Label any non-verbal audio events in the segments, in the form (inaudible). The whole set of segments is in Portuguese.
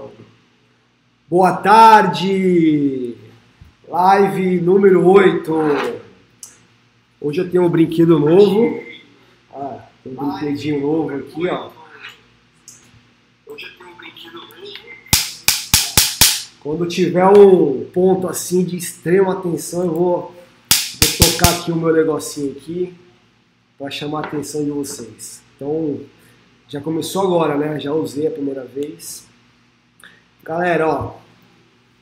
Então, boa tarde! Live número 8. Hoje eu tenho um brinquedo novo. Ah, tem um brinquedinho novo aqui, ó. Hoje eu tenho um brinquedo novo. Quando tiver um ponto assim de extrema atenção, eu vou, vou tocar aqui o meu negocinho aqui para chamar a atenção de vocês. Então, já começou agora, né? Já usei a primeira vez. Galera, ó,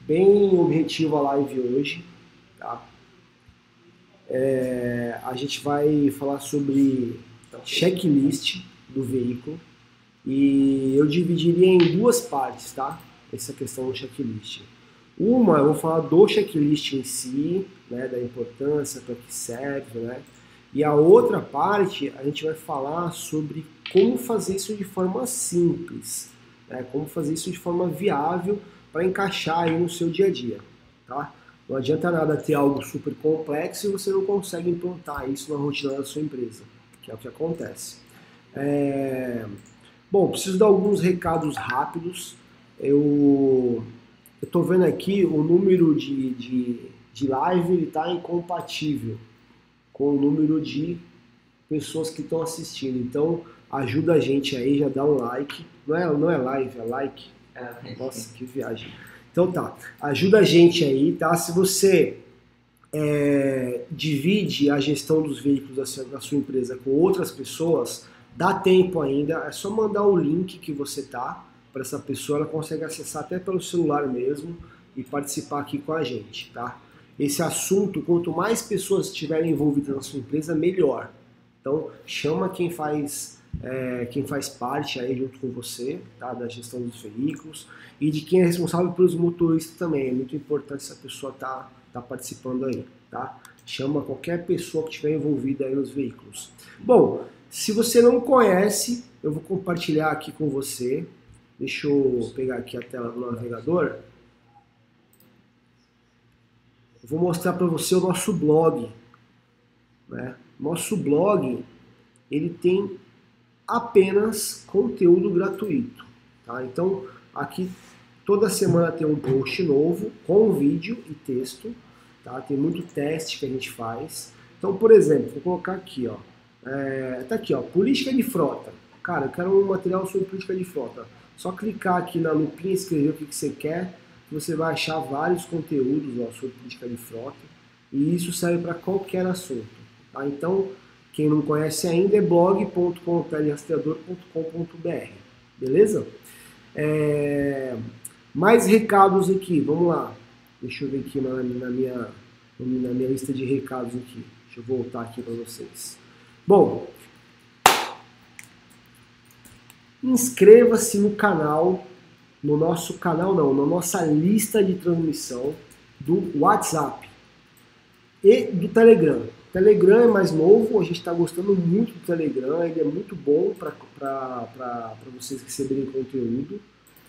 bem objetivo a live hoje, tá? É, a gente vai falar sobre checklist do veículo e eu dividiria em duas partes, tá? Essa questão do checklist. Uma, eu vou falar do checklist em si, né, da importância, para que serve, né? E a outra parte, a gente vai falar sobre como fazer isso de forma simples, né? como fazer isso de forma viável para encaixar aí no seu dia a dia. Tá? Não adianta nada ter algo super complexo e você não consegue implantar isso na rotina da sua empresa, que é o que acontece. É... Bom, preciso dar alguns recados rápidos. Eu estou vendo aqui o número de, de, de live está incompatível com o número de pessoas que estão assistindo. Então, ajuda a gente aí, já dá um like. Não é, não é live, é like. É, nossa, que viagem. Então tá, ajuda a gente aí, tá? Se você é, divide a gestão dos veículos da sua, da sua, empresa com outras pessoas, dá tempo ainda, é só mandar o link que você tá para essa pessoa, ela consegue acessar até pelo celular mesmo e participar aqui com a gente, tá? Esse assunto, quanto mais pessoas estiverem envolvidas na sua empresa, melhor. Então chama quem faz é, quem faz parte aí junto com você, tá, da gestão dos veículos e de quem é responsável pelos motoristas também. É muito importante essa pessoa tá, tá participando aí, tá? Chama qualquer pessoa que estiver envolvida aí nos veículos. Bom, se você não conhece, eu vou compartilhar aqui com você. Deixa eu pegar aqui a tela do navegador. Vou mostrar para você o nosso blog. Né? Nosso blog ele tem apenas conteúdo gratuito. Tá? Então, aqui toda semana tem um post novo com vídeo e texto. Tá? Tem muito teste que a gente faz. Então, por exemplo, vou colocar aqui, ó. É, tá aqui, ó, política de frota. Cara, eu quero um material sobre política de frota. Só clicar aqui na lupinha e escrever o que, que você quer, que você vai achar vários conteúdos ó, sobre política de frota. E isso serve para qualquer assunto. Tá? Então, quem não conhece ainda é blog.com.rastreador.com.br. Beleza? É... Mais recados aqui, vamos lá. Deixa eu ver aqui na, na, minha, na minha lista de recados aqui. Deixa eu voltar aqui para vocês. Bom, inscreva-se no canal, no nosso canal não, na nossa lista de transmissão do WhatsApp e do Telegram. Telegram é mais novo, a gente está gostando muito do Telegram, ele é muito bom para vocês receberem conteúdo.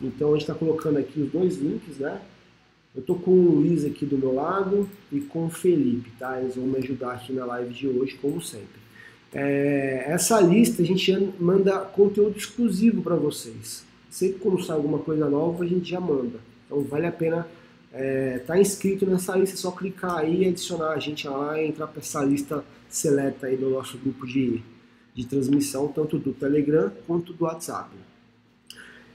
Então a gente está colocando aqui os dois links, né? Eu tô com o Luiz aqui do meu lado e com o Felipe, tá? Eles vão me ajudar aqui na live de hoje, como sempre. É, essa lista a gente manda conteúdo exclusivo para vocês. Sempre quando sai alguma coisa nova, a gente já manda. Então vale a pena é, tá inscrito nessa lista, é só clicar aí, adicionar a gente lá e entrar para essa lista seleta aí do nosso grupo de, de transmissão, tanto do Telegram quanto do WhatsApp.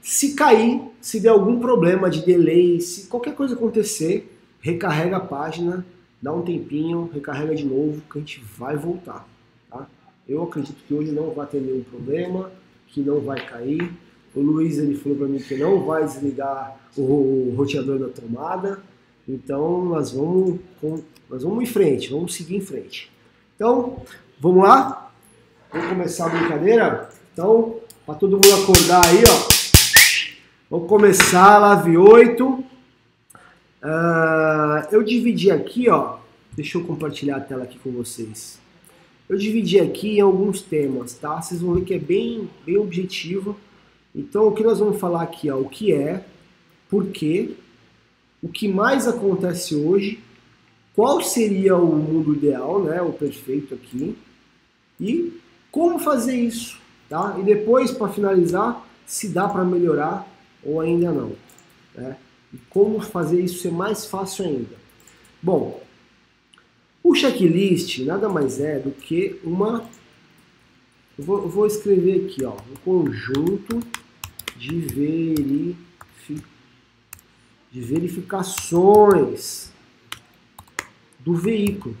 Se cair, se der algum problema de delay, se qualquer coisa acontecer, recarrega a página, dá um tempinho, recarrega de novo, que a gente vai voltar. Tá? Eu acredito que hoje não vai ter nenhum problema, que não vai cair. O Luiz ele falou para mim que não vai desligar o roteador da tomada. Então nós vamos, nós vamos em frente, vamos seguir em frente. Então, vamos lá? Vamos começar a brincadeira? Então, para todo mundo acordar aí, ó. Vamos começar, Lave 8. Uh, ah, eu dividi aqui, ó. Deixa eu compartilhar a tela aqui com vocês. Eu dividi aqui em alguns temas, tá? Vocês vão ver que é bem, bem objetivo. Então, o que nós vamos falar aqui, ó, o que é, por quê, o que mais acontece hoje, qual seria o mundo ideal, né, o perfeito aqui, e como fazer isso, tá? E depois, para finalizar, se dá para melhorar ou ainda não. Né? E como fazer isso ser mais fácil ainda? Bom, o checklist nada mais é do que uma. Eu vou, vou escrever aqui, ó, um conjunto de, verifi... de verificações do veículo.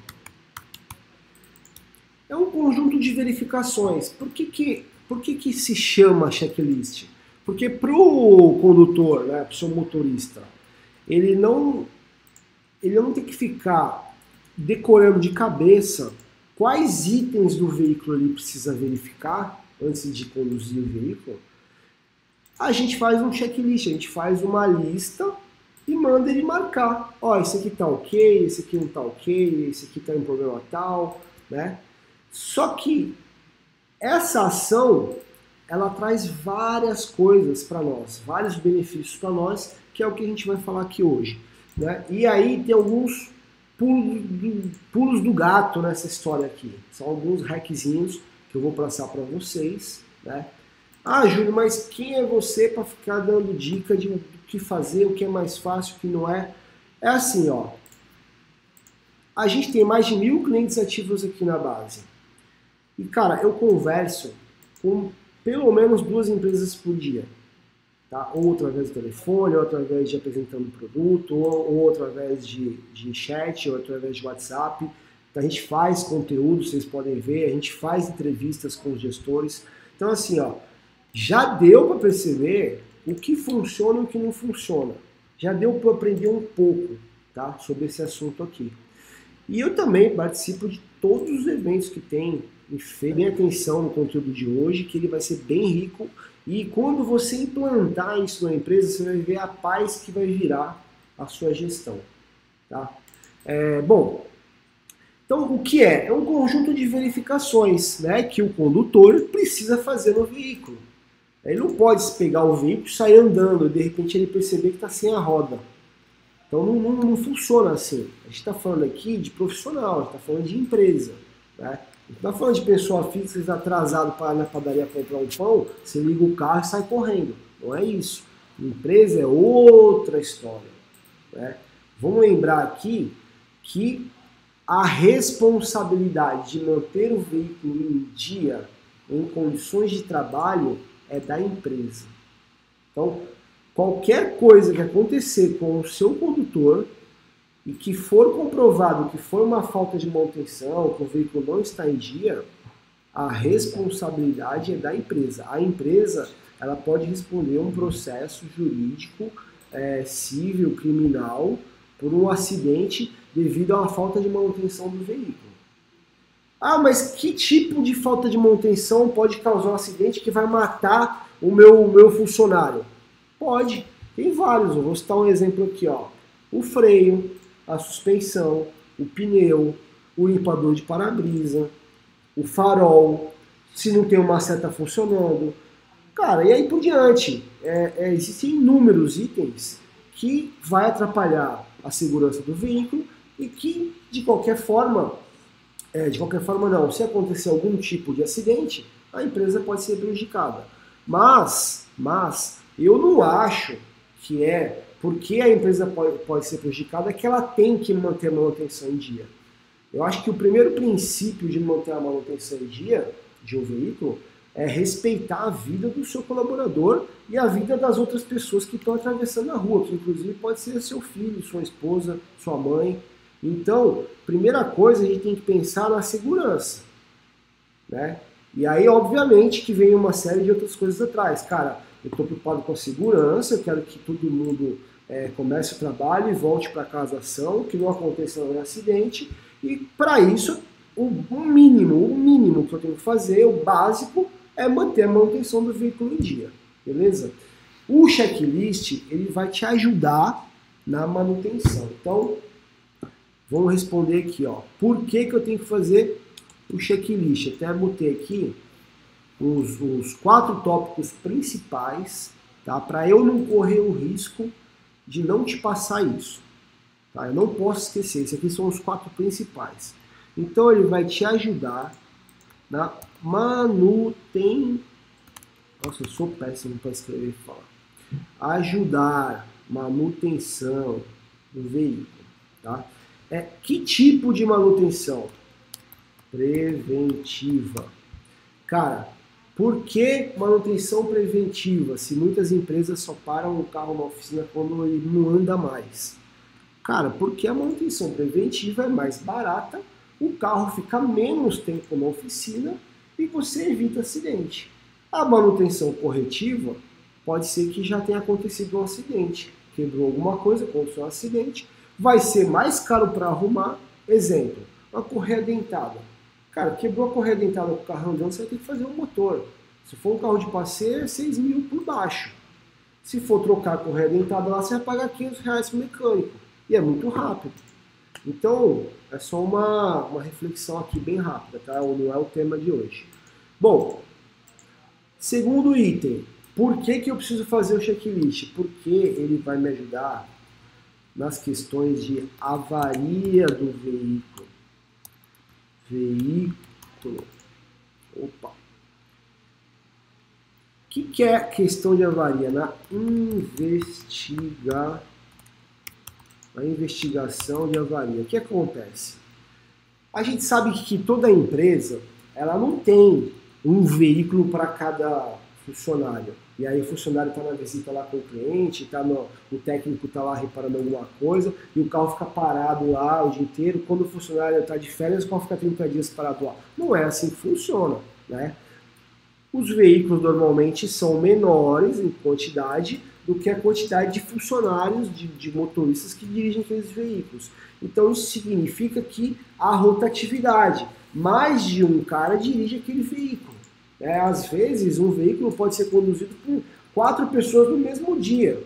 É um conjunto de verificações. Por que, que, por que, que se chama checklist? Porque para o condutor, né, para o seu motorista, ele não, ele não tem que ficar decorando de cabeça quais itens do veículo ele precisa verificar antes de conduzir o veículo, a gente faz um checklist, a gente faz uma lista e manda ele marcar. Ó, esse aqui tá ok, esse aqui não tá ok, esse aqui tá em problema tal, né? Só que essa ação ela traz várias coisas para nós, vários benefícios para nós, que é o que a gente vai falar aqui hoje. Né? E aí tem alguns pulos do, pulos do gato nessa história aqui. São alguns hackzinhos que eu vou passar para vocês. Né? Ah, Júlio, mas quem é você para ficar dando dica de o que fazer, o que é mais fácil, o que não é? É assim, ó. A gente tem mais de mil clientes ativos aqui na base. E, cara, eu converso com pelo menos duas empresas por dia. Tá? Ou através do telefone, ou através de apresentando produto, ou, ou através de, de chat, ou através de WhatsApp. Então, a gente faz conteúdo, vocês podem ver, a gente faz entrevistas com os gestores. Então, assim, ó, já deu para perceber o que funciona e o que não funciona. Já deu para aprender um pouco tá, sobre esse assunto aqui. E eu também participo de todos os eventos que tem. Bem atenção no conteúdo de hoje, que ele vai ser bem rico e quando você implantar isso na empresa, você vai ver a paz que vai virar a sua gestão. Tá? É, bom, então o que é? É um conjunto de verificações né, que o condutor precisa fazer no veículo. Ele não pode pegar o veículo e sair andando e de repente ele perceber que está sem a roda. Então não, não, não, funciona assim. A gente está falando aqui de profissional, a gente está falando de empresa. Né? Não está falando de pessoa física atrasado para na padaria comprar um pão, você liga o carro e sai correndo. Não é isso. Empresa é outra história. Né? Vamos lembrar aqui que a responsabilidade de manter o veículo em dia, em condições de trabalho, é da empresa. Então, qualquer coisa que acontecer com o seu condutor, e que for comprovado que foi uma falta de manutenção, que o veículo não está em dia, a responsabilidade é da empresa. A empresa ela pode responder um processo jurídico, é, civil, criminal, por um acidente devido a uma falta de manutenção do veículo. Ah, mas que tipo de falta de manutenção pode causar um acidente que vai matar o meu, meu funcionário? Pode, tem vários. Eu vou citar um exemplo aqui, ó. O freio, a suspensão, o pneu, o limpador de para-brisa, o farol, se não tem uma seta funcionando. Cara, e aí por diante. É, é, existem inúmeros itens que vai atrapalhar a segurança do veículo e que, de qualquer forma, é, de qualquer forma não, se acontecer algum tipo de acidente, a empresa pode ser prejudicada. Mas, mas, eu não acho que é porque a empresa pode, pode ser prejudicada que ela tem que manter a manutenção em dia. Eu acho que o primeiro princípio de manter a manutenção em dia de um veículo é respeitar a vida do seu colaborador e a vida das outras pessoas que estão atravessando a rua, que inclusive pode ser seu filho, sua esposa, sua mãe. Então, primeira coisa, a gente tem que pensar na segurança. Né? E aí, obviamente, que vem uma série de outras coisas atrás. Cara, eu estou preocupado com a segurança, eu quero que todo mundo é, comece o trabalho e volte para casa ação, que não aconteça um acidente. E para isso, o, mínimo, o mínimo que eu tenho que fazer, o básico, é manter a manutenção do veículo em dia, beleza? O checklist ele vai te ajudar na manutenção. Então, vamos responder aqui, ó. Por que, que eu tenho que fazer o checklist? Até botei aqui os, os quatro tópicos principais, tá? Para eu não correr o risco de não te passar isso. Tá? Eu não posso esquecer, esses aqui são os quatro principais. Então ele vai te ajudar na manutenção. Nossa, eu sou péssimo para escrever e falar. Ajudar manutenção do veículo, tá? É, que tipo de manutenção? Preventiva. Cara, por que manutenção preventiva se muitas empresas só param o carro na oficina quando ele não anda mais? Cara, porque a manutenção preventiva é mais barata, o carro fica menos tempo na oficina e você evita acidente. A manutenção corretiva pode ser que já tenha acontecido um acidente, quebrou alguma coisa, aconteceu um acidente, vai ser mais caro para arrumar. Exemplo, uma correia dentada. Cara, quebrou a correia dentada com o carro andando, você vai ter que fazer um motor. Se for um carro de passeio, é 6 mil por baixo. Se for trocar a correia dentada lá, você vai pagar 500 reais para mecânico. E é muito rápido. Então, é só uma, uma reflexão aqui bem rápida, tá? Não é o tema de hoje. Bom, segundo item, por que, que eu preciso fazer o checklist? Porque ele vai me ajudar nas questões de avaria do veículo. Veículo. Opa. O que, que é questão de avaria? Na investigar a investigação de avaria. O que acontece? A gente sabe que toda empresa ela não tem um veículo para cada funcionário. E aí o funcionário está na visita lá com o cliente, tá no, o técnico está lá reparando alguma coisa e o carro fica parado lá o dia inteiro. Quando o funcionário está de férias, o carro fica 30 dias parado lá. Não é assim que funciona. Né? Os veículos normalmente são menores em quantidade do que a quantidade de funcionários, de, de motoristas que dirigem aqueles veículos. Então isso significa que há rotatividade. Mais de um cara dirige aquele veículo. É, às vezes, um veículo pode ser conduzido por quatro pessoas no mesmo dia.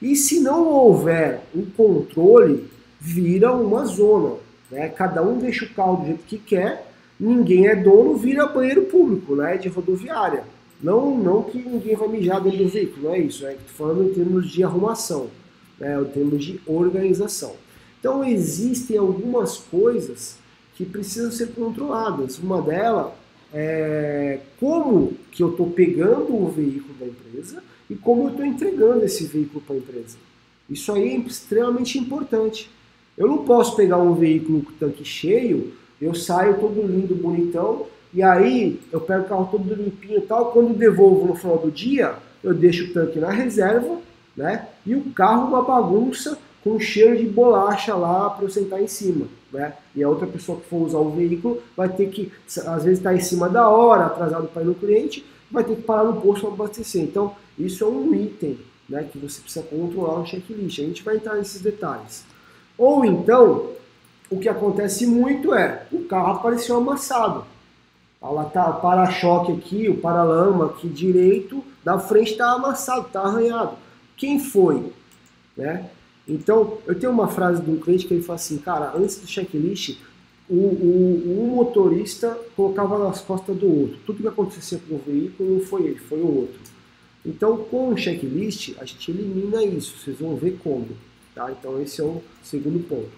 E se não houver um controle, vira uma zona. Né? Cada um deixa o carro do jeito que quer, ninguém é dono, vira banheiro público né? de rodoviária. Não, não que ninguém vai mijar dentro do veículo, não é isso. É que estou falando em termos de arrumação, né? em termos de organização. Então existem algumas coisas que precisam ser controladas. Uma delas é como que eu estou pegando o veículo da empresa e como eu estou entregando esse veículo para a empresa. Isso aí é extremamente importante. Eu não posso pegar um veículo com tanque cheio, eu saio todo lindo, bonitão, e aí eu pego o carro todo limpinho e tal, quando devolvo no final do dia, eu deixo o tanque na reserva, né? E o carro uma bagunça com cheiro de bolacha lá para eu sentar em cima, né? E a outra pessoa que for usar o veículo vai ter que, às vezes está em cima da hora, atrasado para ir no cliente, vai ter que parar no posto para abastecer. Então, isso é um item, né? Que você precisa controlar no checklist. A gente vai entrar nesses detalhes. Ou então, o que acontece muito é o carro apareceu amassado. Ela tá o para-choque aqui, o para-lama aqui direito, da frente está amassado, está arranhado. Quem foi? Né? Então, eu tenho uma frase de um cliente que ele fala assim, cara, antes do checklist, o, o, motorista colocava nas costas do outro. Tudo que acontecia com o veículo não foi ele, foi o outro. Então, com o checklist, a gente elimina isso. Vocês vão ver como. Tá? Então, esse é o segundo ponto.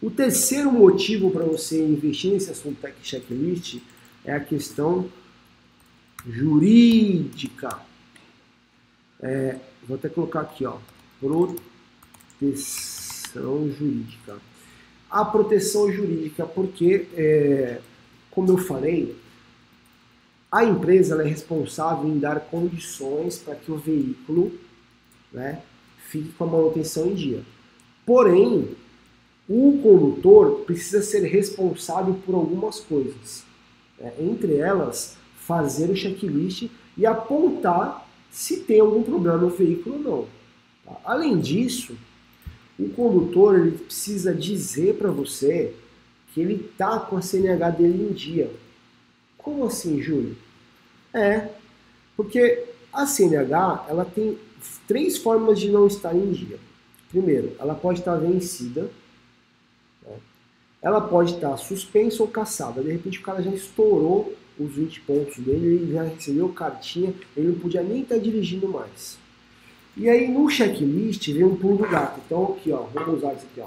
O terceiro motivo para você investir nesse assunto Tech Checklist é a questão jurídica. É, vou até colocar aqui, ó, proteção jurídica. A proteção jurídica, porque, é, como eu falei, a empresa é responsável em dar condições para que o veículo né, fique com a manutenção em dia. Porém, o condutor precisa ser responsável por algumas coisas. Né? Entre elas, fazer o checklist e apontar se tem algum problema no veículo ou não. Tá? Além disso, o condutor ele precisa dizer para você que ele está com a CNH dele em dia. Como assim, Júlio? É, porque a CNH ela tem três formas de não estar em dia. Primeiro, ela pode estar vencida, ela pode estar suspensa ou caçada. De repente o cara já estourou os 20 pontos dele, ele já recebeu cartinha, ele não podia nem estar dirigindo mais. E aí no checklist vem um pulo do gato. Então aqui, ó, vamos usar isso aqui, ó.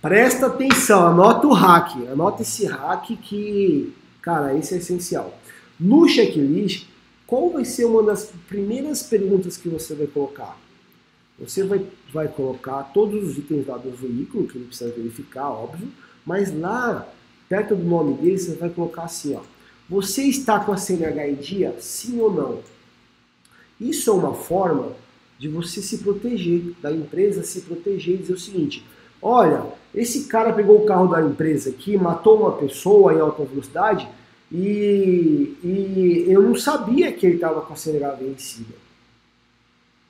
Presta atenção, anota o hack, anota esse hack que, cara, esse é essencial. No checklist qual vai ser uma das primeiras perguntas que você vai colocar? Você vai, vai colocar todos os itens lá do veículo, que ele precisa verificar, óbvio, mas lá, perto do nome dele, você vai colocar assim, ó. Você está com a CNH em dia? Sim ou não? Isso é uma forma de você se proteger, da empresa se proteger e dizer o seguinte: olha, esse cara pegou o carro da empresa aqui, matou uma pessoa em alta velocidade e, e eu não sabia que ele estava com a CNH vencida.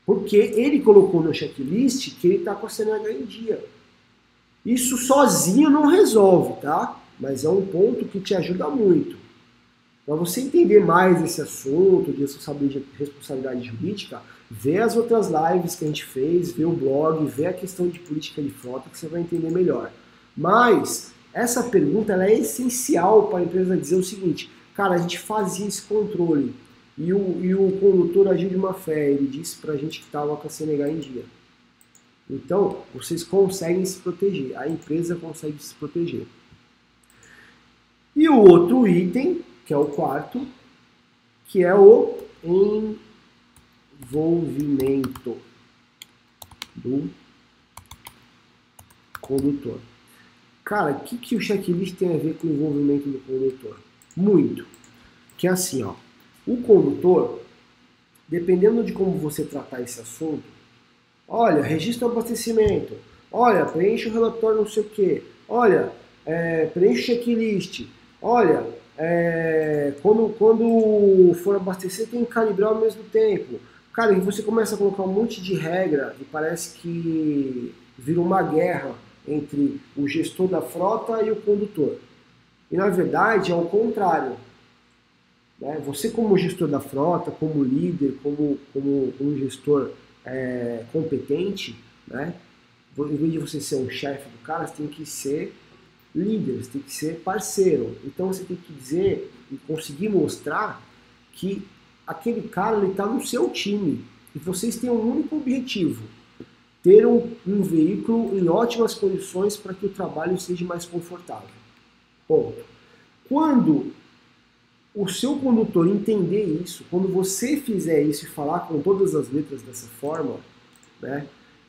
Porque ele colocou no checklist que ele está com a CNH em dia. Isso sozinho não resolve, tá? Mas é um ponto que te ajuda muito. Para você entender mais esse assunto de responsabilidade jurídica, vê as outras lives que a gente fez, vê o blog, vê a questão de política de frota que você vai entender melhor. Mas essa pergunta é essencial para a empresa dizer o seguinte, cara, a gente fazia esse controle e o, e o condutor agiu de uma fé, ele disse para a gente que estava com a CNH em dia. Então, vocês conseguem se proteger, a empresa consegue se proteger. E o outro item que é o quarto, que é o envolvimento do condutor. Cara, o que, que o checklist tem a ver com o envolvimento do condutor? Muito. Que é assim, ó. O condutor, dependendo de como você tratar esse assunto, olha, registra o abastecimento, olha, preenche o relatório não sei o quê, olha, é, preenche o checklist, olha, é, quando, quando for abastecer, tem que calibrar ao mesmo tempo. Cara, e você começa a colocar um monte de regra e parece que vira uma guerra entre o gestor da frota e o condutor. E na verdade é o contrário. Né? Você, como gestor da frota, como líder, como, como um gestor é, competente, né? em vez de você ser um chefe do cara, você tem que ser líder, você tem que ser parceiro. Então você tem que dizer e conseguir mostrar que aquele cara está no seu time e vocês têm um único objetivo: ter um, um veículo em ótimas condições para que o trabalho seja mais confortável. Ponto. Quando o seu condutor entender isso, quando você fizer isso e falar com todas as letras dessa forma, né,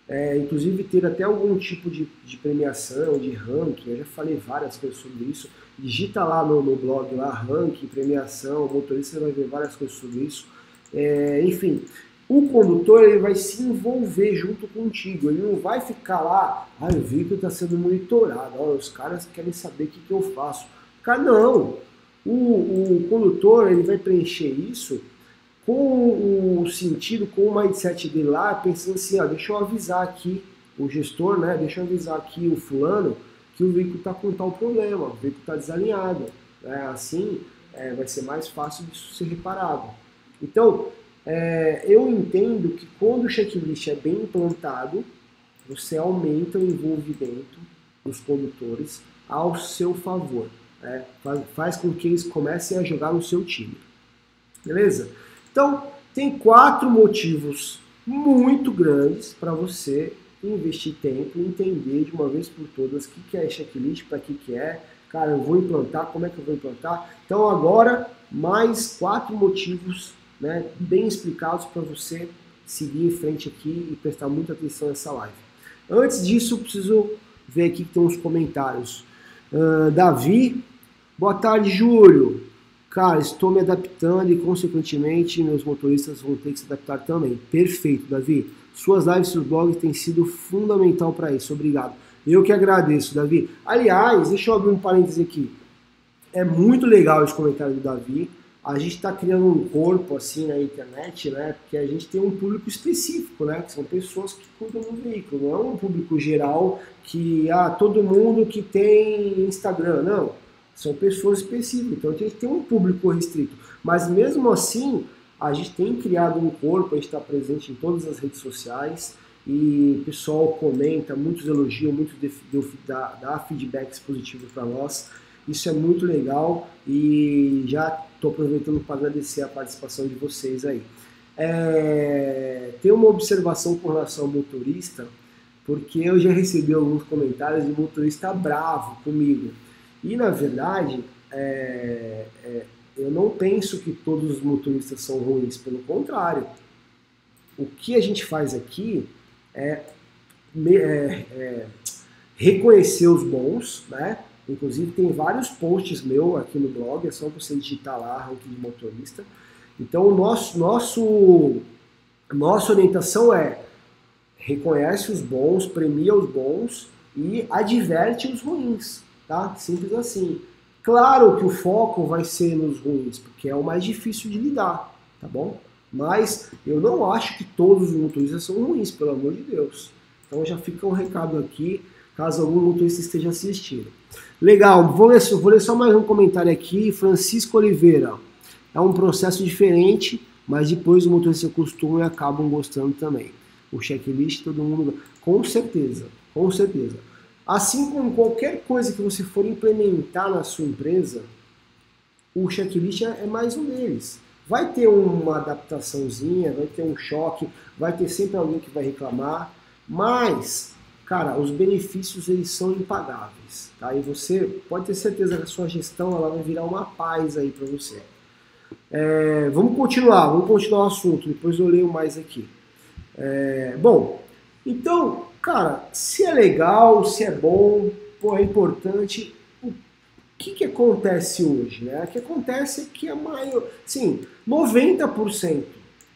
é, inclusive ter até algum tipo de, de, premiação, de ranking, eu já falei várias coisas sobre isso. Digita lá no, no blog lá, ranking, premiação, motorista, você vai ver várias coisas sobre isso. É, enfim, o condutor ele vai se envolver junto contigo, ele não vai ficar lá, ah, eu vi que está sendo monitorado, os caras querem saber o que, que eu faço. Cara, não. O, o condutor ele vai preencher isso com o sentido, com o mindset dele lá, pensando assim, ó, deixa eu avisar aqui o gestor, né? Deixa eu avisar aqui o fulano que o veículo está com tal problema, o veículo está desalinhado. Né? Assim é, vai ser mais fácil disso ser reparado. Então, é, eu entendo que quando o checklist é bem implantado, você aumenta o envolvimento dos condutores ao seu favor. Né? Faz, faz com que eles comecem a jogar no seu time. Beleza? Então, tem quatro motivos muito grandes para você investir tempo e entender de uma vez por todas o que, que é checklist, para que, que é, cara, eu vou implantar, como é que eu vou implantar. Então, agora, mais quatro motivos né, bem explicados para você seguir em frente aqui e prestar muita atenção nessa live. Antes disso, preciso ver aqui que tem uns comentários. Uh, Davi, boa tarde, Júlio. Cara, estou me adaptando e, consequentemente, meus motoristas vão ter que se adaptar também. Perfeito, Davi. Suas lives, seus blogs têm sido fundamental para isso. Obrigado. Eu que agradeço, Davi. Aliás, deixa eu abrir um parêntese aqui. É muito legal esse comentário do Davi. A gente está criando um corpo assim na internet, né? Porque a gente tem um público específico, né? Que são pessoas que cuidam do veículo. Não é um público geral que, ah, todo mundo que tem Instagram. Não são pessoas específicas, então a gente tem um público restrito. Mas mesmo assim, a gente tem criado um corpo, a gente está presente em todas as redes sociais e o pessoal comenta, muitos elogiam, muitos dá, dá feedbacks positivos para nós. Isso é muito legal e já estou aproveitando para agradecer a participação de vocês aí. É, tem uma observação com relação ao motorista, porque eu já recebi alguns comentários de motorista bravo comigo. E na verdade, é, é, eu não penso que todos os motoristas são ruins, pelo contrário. O que a gente faz aqui é, é, é reconhecer os bons, né? Inclusive tem vários posts meu aqui no blog, é só você digitar lá, ranking de motorista. Então o nosso, nosso, nossa orientação é reconhece os bons, premia os bons e adverte os ruins, tá? Simples assim. Claro que o foco vai ser nos ruins, porque é o mais difícil de lidar, tá bom? Mas eu não acho que todos os motoristas são ruins, pelo amor de Deus. Então já fica um recado aqui, caso algum motorista esteja assistindo. Legal, vou ler, vou ler só mais um comentário aqui. Francisco Oliveira. É um processo diferente, mas depois os motoristas se acostumam e acabam gostando também. O checklist todo mundo. Com certeza, com certeza. Assim como qualquer coisa que você for implementar na sua empresa, o checklist é mais um deles. Vai ter uma adaptaçãozinha, vai ter um choque, vai ter sempre alguém que vai reclamar, mas cara, os benefícios eles são impagáveis, tá? E você pode ter certeza que a sua gestão ela vai virar uma paz aí para você. É, vamos continuar, vamos continuar o assunto, depois eu leio mais aqui. É, bom, então, cara, se é legal, se é bom, pô, é importante. O que, que acontece hoje? Né? O que acontece é que a maior, sim, 90%,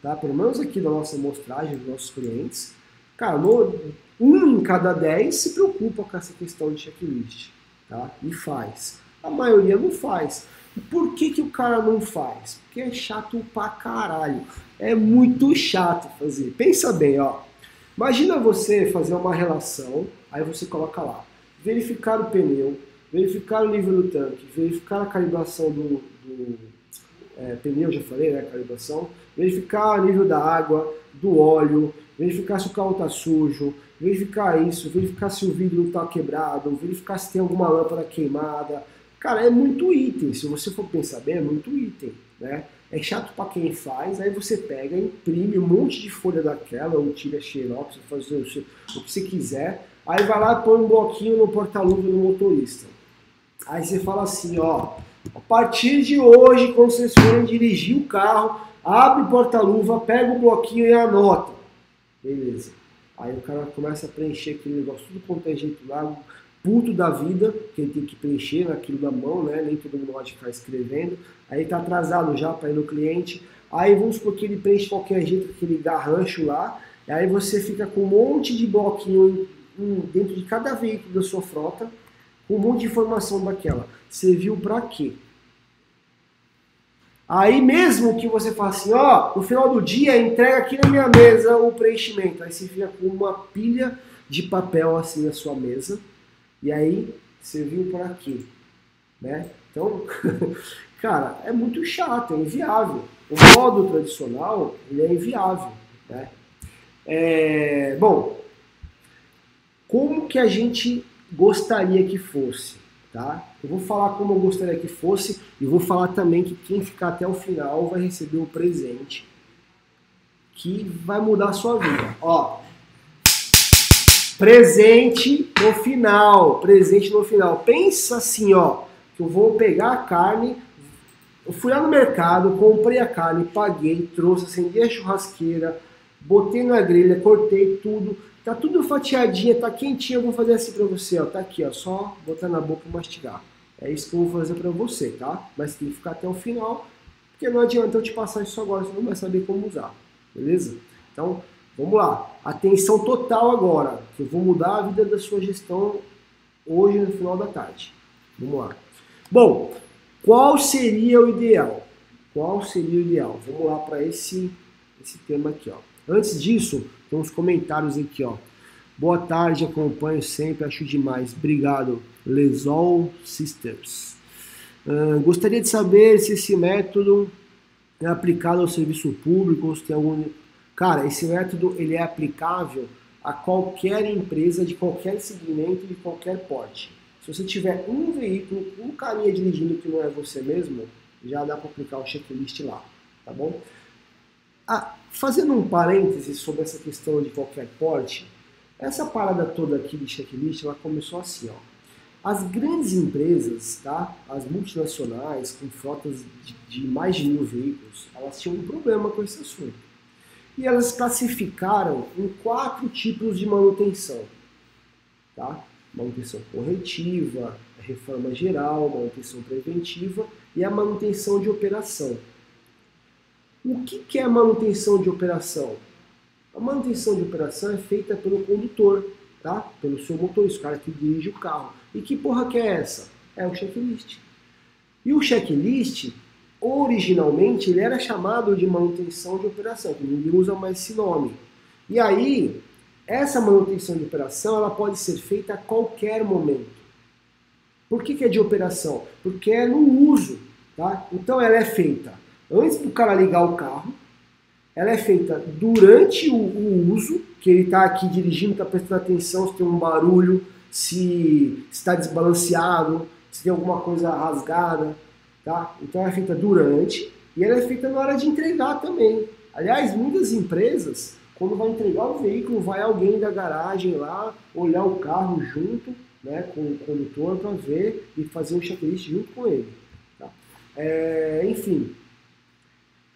tá? pelo menos aqui da nossa amostragem dos nossos clientes, cara, no, um em cada dez se preocupa com essa questão de checklist, tá? E faz. A maioria não faz. Por que, que o cara não faz? Porque é chato pra caralho. É muito chato fazer. Pensa bem, ó. Imagina você fazer uma relação, aí você coloca lá, verificar o pneu, verificar o nível do tanque, verificar a calibração do, do é, pneu, já falei, né, calibração, verificar o nível da água, do óleo, verificar se o carro está sujo, verificar isso, verificar se o vidro está quebrado, verificar se tem alguma lâmpada queimada. Cara, é muito item. Se você for pensar bem, é muito item, né? É chato para quem faz, aí você pega, imprime um monte de folha daquela, ou tira xerox, fazer o que você quiser, aí vai lá e põe um bloquinho no porta-luva do motorista. Aí você fala assim, ó, a partir de hoje, quando vocês forem dirigir o carro, abre o porta-luva, pega o bloquinho e anota. Beleza. Aí o cara começa a preencher aquele negócio, tudo quanto é jeito lá, puto da vida, que ele tem que preencher naquilo da mão, né? Nem todo mundo pode ficar escrevendo. Aí tá atrasado já para ir no cliente. Aí vamos supor que ele preenche qualquer jeito, aquele garrancho lá. Aí você fica com um monte de bloquinho dentro de cada veículo da sua frota, com um monte de informação daquela. Serviu para quê? Aí mesmo que você faça assim, ó, no final do dia entrega aqui na minha mesa o preenchimento. Aí você fica com uma pilha de papel assim na sua mesa. E aí serviu por aqui, né? Então, (laughs) cara, é muito chato, é inviável. O modo tradicional, ele é inviável, né? É, bom, como que a gente gostaria que fosse? Tá? Eu vou falar como eu gostaria que fosse e vou falar também que quem ficar até o final vai receber um presente que vai mudar a sua vida. Ó, presente no final, presente no final. Pensa assim, ó, que eu vou pegar a carne, eu fui lá no mercado, comprei a carne, paguei, trouxe, acendi a churrasqueira, botei na grelha, cortei tudo, Tá tudo fatiadinha, tá quentinha, eu vou fazer assim pra você, ó. Tá aqui, ó. Só botar na boca e mastigar. É isso que eu vou fazer pra você, tá? Mas tem que ficar até o final, porque não adianta eu te passar isso agora, você não vai saber como usar. Beleza? Então, vamos lá. Atenção total agora, que eu vou mudar a vida da sua gestão hoje no final da tarde. Vamos lá. Bom, qual seria o ideal? Qual seria o ideal? Vamos lá para esse, esse tema aqui, ó. Antes disso, tem uns comentários aqui, ó. Boa tarde, acompanho sempre, acho demais. Obrigado, Lesol Sisters. Uh, gostaria de saber se esse método é aplicado ao serviço público ou se tem algum. Cara, esse método ele é aplicável a qualquer empresa de qualquer segmento de qualquer porte. Se você tiver um veículo, um carinha dirigindo que não é você mesmo, já dá para aplicar o checklist lá, tá bom? Ah, fazendo um parêntese sobre essa questão de qualquer porte, essa parada toda aqui de checklist, ela começou assim, ó. As grandes empresas, tá? as multinacionais, com frotas de, de mais de mil veículos, elas tinham um problema com esse assunto. E elas classificaram em quatro tipos de manutenção. Tá? Manutenção corretiva, reforma geral, manutenção preventiva e a manutenção de operação. O que, que é manutenção de operação? A manutenção de operação é feita pelo condutor, tá? Pelo seu motorista, o cara que dirige o carro. E que porra que é essa? É o checklist. E o checklist, originalmente, ele era chamado de manutenção de operação, que ninguém usa mais esse nome. E aí, essa manutenção de operação, ela pode ser feita a qualquer momento. Por que, que é de operação? Porque é no uso, tá? Então ela é feita antes do cara ligar o carro, ela é feita durante o, o uso, que ele está aqui dirigindo, está prestando atenção se tem um barulho, se está desbalanceado, se tem alguma coisa rasgada, tá? Então ela é feita durante e ela é feita na hora de entregar também. Aliás, muitas empresas, quando vai entregar o veículo, vai alguém da garagem lá olhar o carro junto, né, com o condutor para ver e fazer um checklist junto com ele. Tá? É, enfim,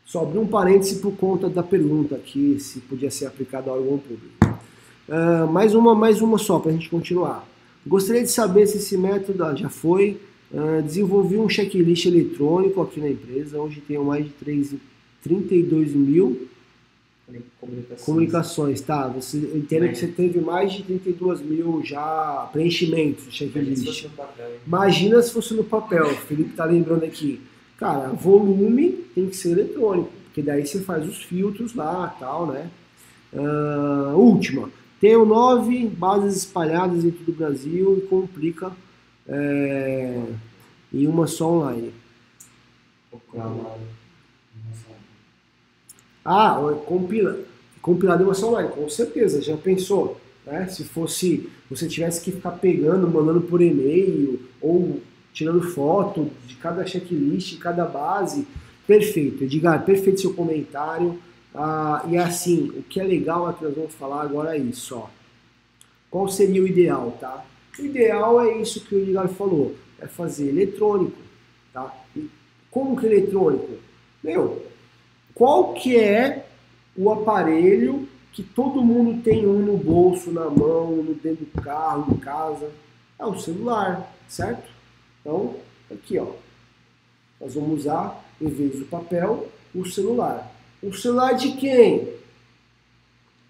só abri um parêntese por conta da pergunta aqui, se podia ser aplicado a órgão público. Uh, mais uma, mais uma só para a gente continuar. Gostaria de saber se esse método já foi. Uh, desenvolvi um checklist eletrônico aqui na empresa. Hoje tenho mais de 3, 32 mil comunicações. comunicações. Tá, você entende que você teve mais de 32 mil já preenchimentos checklist. Imagina se fosse no papel. O Felipe está lembrando aqui. Cara, volume tem que ser eletrônico, porque daí você faz os filtros lá tal, né? Uh, última, tenho nove bases espalhadas em todo o Brasil e complica é, em uma só online. Ah, compila, compilado em uma só online, com certeza, já pensou? Né? Se fosse, você tivesse que ficar pegando, mandando por e-mail ou tirando foto de cada checklist, de cada base. Perfeito, Edgar, perfeito seu comentário. Ah, e assim, o que é legal é que nós vamos falar agora é isso, ó. Qual seria o ideal, tá? O ideal é isso que o Edgar falou, é fazer eletrônico, tá? E como que é eletrônico? Meu, qual que é o aparelho que todo mundo tem um no bolso, na mão, no dentro do carro, em casa? É o celular, certo? Então, aqui ó, nós vamos usar, em vez do papel, o celular. O celular de quem?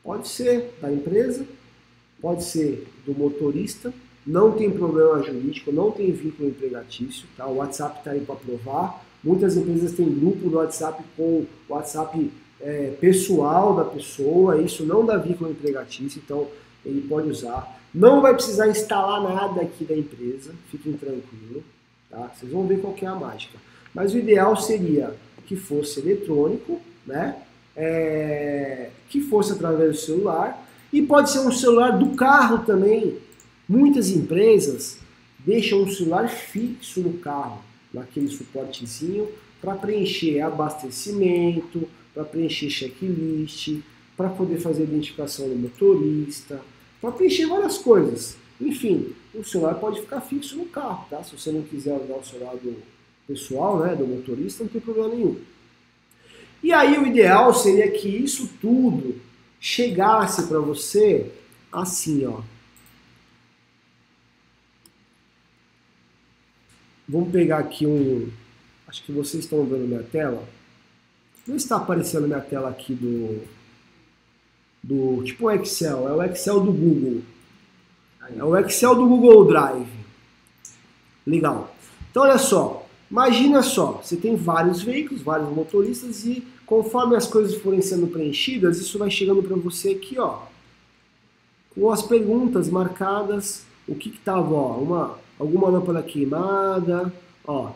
Pode ser da empresa, pode ser do motorista, não tem problema jurídico, não tem vínculo empregatício, tá? O WhatsApp está aí para provar. Muitas empresas têm grupo no WhatsApp com o WhatsApp é, pessoal da pessoa, isso não dá vínculo empregatício, então ele pode usar. Não vai precisar instalar nada aqui da empresa, fiquem tranquilos, tá? Vocês vão ver qual é a mágica. Mas o ideal seria que fosse eletrônico, né? É, que fosse através do celular e pode ser um celular do carro também. Muitas empresas deixam um celular fixo no carro, naquele suportezinho, para preencher abastecimento, para preencher checklist, para poder fazer identificação do motorista, para preencher várias coisas. Enfim, o celular pode ficar fixo no carro, tá? Se você não quiser usar o celular do pessoal, né, do motorista, não tem problema nenhum. E aí o ideal seria que isso tudo chegasse para você assim, ó. Vamos pegar aqui um. Acho que vocês estão vendo minha tela. Não está aparecendo minha tela aqui do, do tipo o Excel, é o Excel do Google. É o Excel do Google Drive. Legal. Então olha só, imagina só, você tem vários veículos, vários motoristas e conforme as coisas forem sendo preenchidas, isso vai chegando para você aqui, ó, com as perguntas marcadas, o que que ó, uma alguma lâmpada queimada, ó,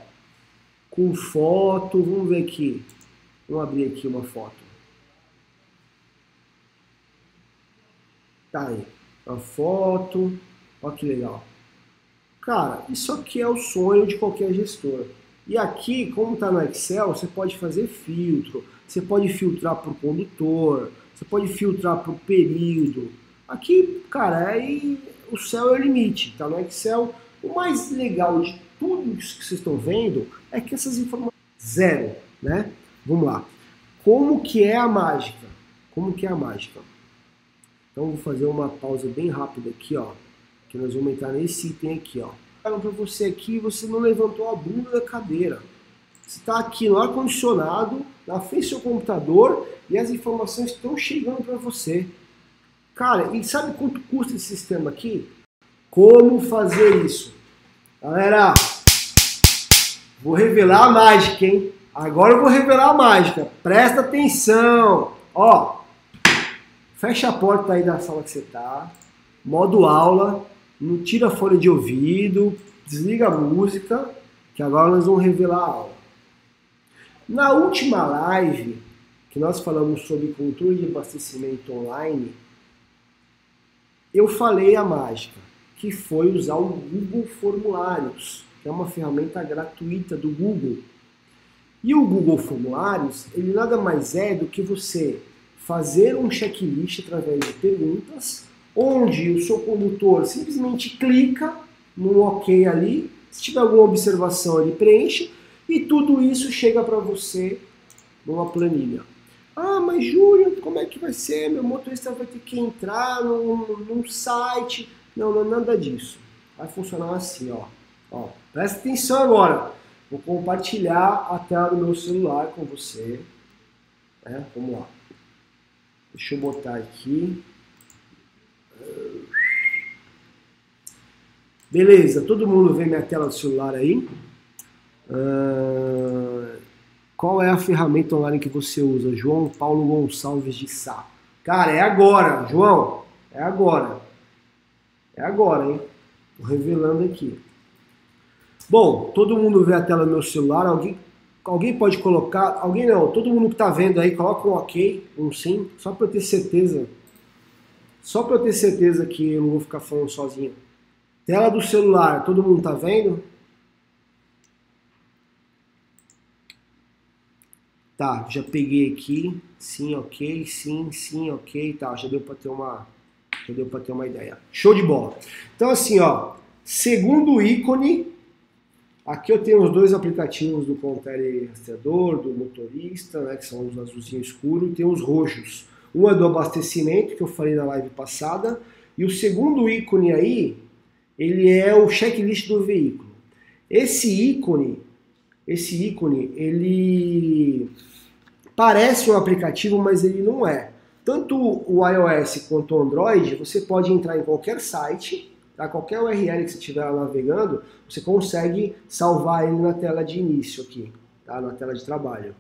com foto, vamos ver aqui. Vamos abrir aqui uma foto. Tá aí, a foto, olha que legal. Cara, isso aqui é o sonho de qualquer gestor. E aqui, como está no Excel, você pode fazer filtro, você pode filtrar por condutor, você pode filtrar por período. Aqui, cara, aí o céu é o limite. Tá no Excel, O mais legal de tudo isso que vocês estão vendo é que essas informações zero, né? Vamos lá. Como que é a mágica? Como que é a mágica? Então vou fazer uma pausa bem rápida aqui, ó, que nós vamos entrar nesse item aqui, ó. Falam para você aqui, você não levantou a bunda da cadeira. Você está aqui no ar condicionado, na frente do seu computador e as informações estão chegando para você. Cara, e sabe quanto custa esse sistema aqui? Como fazer isso? Galera, vou revelar a mágica, hein? Agora eu vou revelar a mágica. Presta atenção. Ó, fecha a porta aí da sala que você tá. Modo aula. Não tira a folha de ouvido. Desliga a música. Que agora nós vamos revelar a aula. Na última live, que nós falamos sobre controle de abastecimento online, eu falei a mágica, que foi usar o Google Formulários, que é uma ferramenta gratuita do Google. E o Google Formulários, ele nada mais é do que você fazer um checklist através de perguntas, onde o seu condutor simplesmente clica no OK ali, se tiver alguma observação ele preenche, e tudo isso chega para você numa planilha. Ah, mas Júlio, como é que vai ser? Meu motorista vai ter que entrar num, num site. Não, não é nada disso. Vai funcionar assim, ó. ó. Presta atenção agora. Vou compartilhar a tela do meu celular com você. É, vamos lá. Deixa eu botar aqui. Beleza, todo mundo vê minha tela do celular aí? Uh, qual é a ferramenta online que você usa? João Paulo Gonçalves de Sá. Cara, é agora, João. É agora. É agora, hein? Tô revelando aqui. Bom, todo mundo vê a tela do meu celular. Alguém, alguém pode colocar. Alguém não, todo mundo que tá vendo aí, coloca um ok, um sim, só para eu ter certeza. Só para eu ter certeza que eu não vou ficar falando sozinho. Tela do celular, todo mundo tá vendo? Tá, já peguei aqui. Sim, ok, sim, sim, ok, tá, já deu para ter uma já deu para ter uma ideia. Show de bola. Então assim, ó, segundo ícone, aqui eu tenho os dois aplicativos do Compare Rastreador, do motorista, né, que são os azulzinhos escuros, e tem os roxos. Um é do abastecimento, que eu falei na live passada, e o segundo ícone aí, ele é o checklist do veículo. Esse ícone, esse ícone, ele parece um aplicativo, mas ele não é. Tanto o iOS quanto o Android, você pode entrar em qualquer site, tá? qualquer URL que você estiver navegando, você consegue salvar ele na tela de início aqui, tá? na tela de trabalho.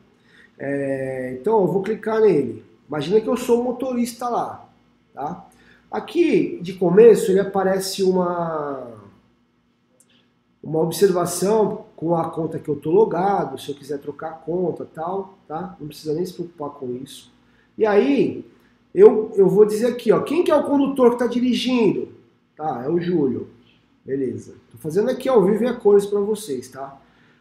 É, então eu vou clicar nele. Imagina que eu sou motorista lá. Tá? Aqui, de começo, ele aparece uma, uma observação com a conta que eu tô logado, se eu quiser trocar a conta tal, tá? Não precisa nem se preocupar com isso. E aí, eu, eu vou dizer aqui, ó, quem que é o condutor que está dirigindo? Tá, é o Júlio. Beleza. Tô fazendo aqui ao vivo e a cores para vocês, tá?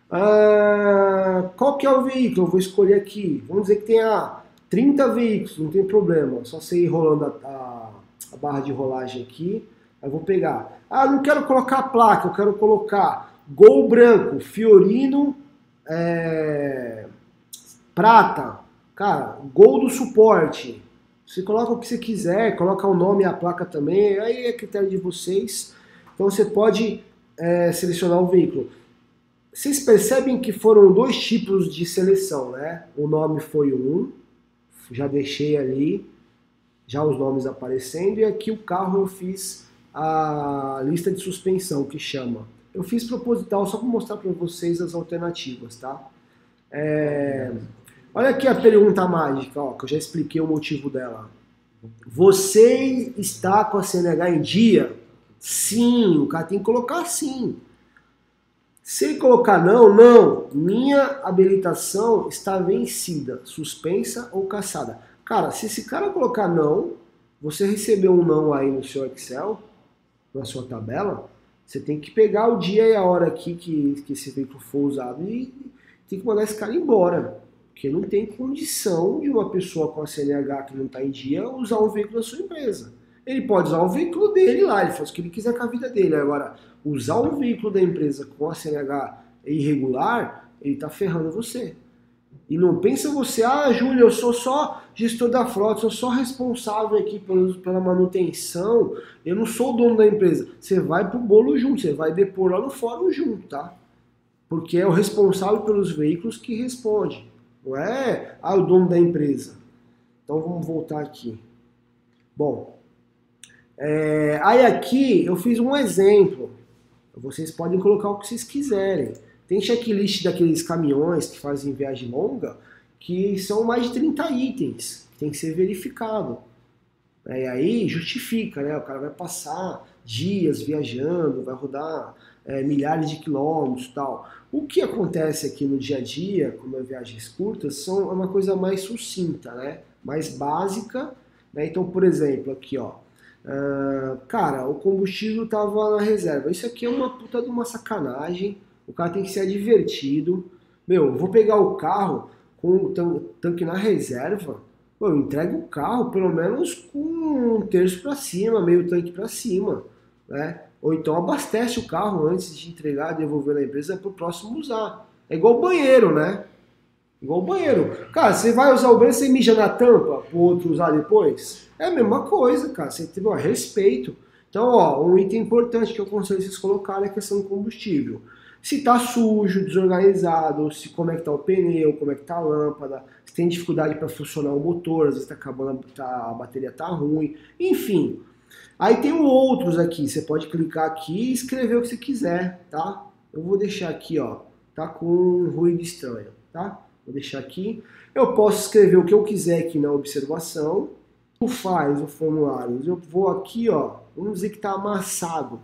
Ah, qual que é o veículo? Eu vou escolher aqui. Vamos dizer que tenha 30 veículos, não tem problema. Só você ir rolando a, a, a barra de rolagem aqui. Aí eu vou pegar. Ah, não quero colocar a placa, eu quero colocar Gol branco, Fiorino, é, prata, cara, gol do suporte. Você coloca o que você quiser, coloca o nome e a placa também, aí é critério de vocês. Então você pode é, selecionar o veículo. Vocês percebem que foram dois tipos de seleção, né? O nome foi um, já deixei ali, já os nomes aparecendo, e aqui o carro eu fiz a lista de suspensão, que chama. Eu fiz proposital só para mostrar para vocês as alternativas, tá? É... Olha aqui a pergunta mágica, ó, que eu já expliquei o motivo dela. Você está com a CNH em dia? Sim, o cara tem que colocar sim. Se ele colocar não, não, minha habilitação está vencida, suspensa ou caçada. Cara, se esse cara colocar não, você recebeu um não aí no seu Excel, na sua tabela, você tem que pegar o dia e a hora aqui que, que esse veículo for usado e tem que mandar esse cara embora. Porque não tem condição de uma pessoa com a CNH que não está em dia usar um veículo da sua empresa. Ele pode usar o veículo dele lá, ele faz o que ele quiser com a vida dele. Agora, usar o veículo da empresa com a CNH irregular, ele está ferrando você. E não pensa você, ah, Júlio, eu sou só gestor da frota, sou só responsável aqui pela manutenção, eu não sou o dono da empresa. Você vai pro bolo junto, você vai depor lá no fórum junto, tá? Porque é o responsável pelos veículos que responde, não é ah, o dono da empresa. Então vamos voltar aqui. Bom, é, aí aqui eu fiz um exemplo. Vocês podem colocar o que vocês quiserem. Tem checklist daqueles caminhões que fazem viagem longa que são mais de 30 itens que tem que ser verificado. E aí justifica, né? O cara vai passar dias viajando, vai rodar é, milhares de quilômetros tal. O que acontece aqui no dia a dia, como é viagens curtas, são é uma coisa mais sucinta, né? Mais básica. Né? Então, por exemplo, aqui ó. Uh, cara, o combustível tava na reserva. Isso aqui é uma puta de uma sacanagem o cara tem que ser divertido. Meu, vou pegar o carro com o tanque na reserva. Pô, eu entrego o carro pelo menos com um terço para cima, meio tanque para cima, né? Ou então abastece o carro antes de entregar, devolver na empresa para o próximo usar. É igual banheiro, né? Igual banheiro. Cara, você vai usar o banheiro, você mija na tampa para o outro usar depois? É a mesma coisa, cara. Você tem um respeito. Então, ó, um item importante que eu aconselho vocês colocarem é a questão do combustível se está sujo, desorganizado, se como é que está o pneu, como é que está a lâmpada, se tem dificuldade para funcionar o motor, às vezes tá acabando, tá, a bateria está ruim, enfim. Aí tem outros aqui, você pode clicar aqui e escrever o que você quiser, tá? Eu vou deixar aqui, ó, tá com ruído estranho, tá? Vou deixar aqui. Eu posso escrever o que eu quiser aqui na observação. O faz o formulário, eu vou aqui, ó, vamos dizer que está amassado.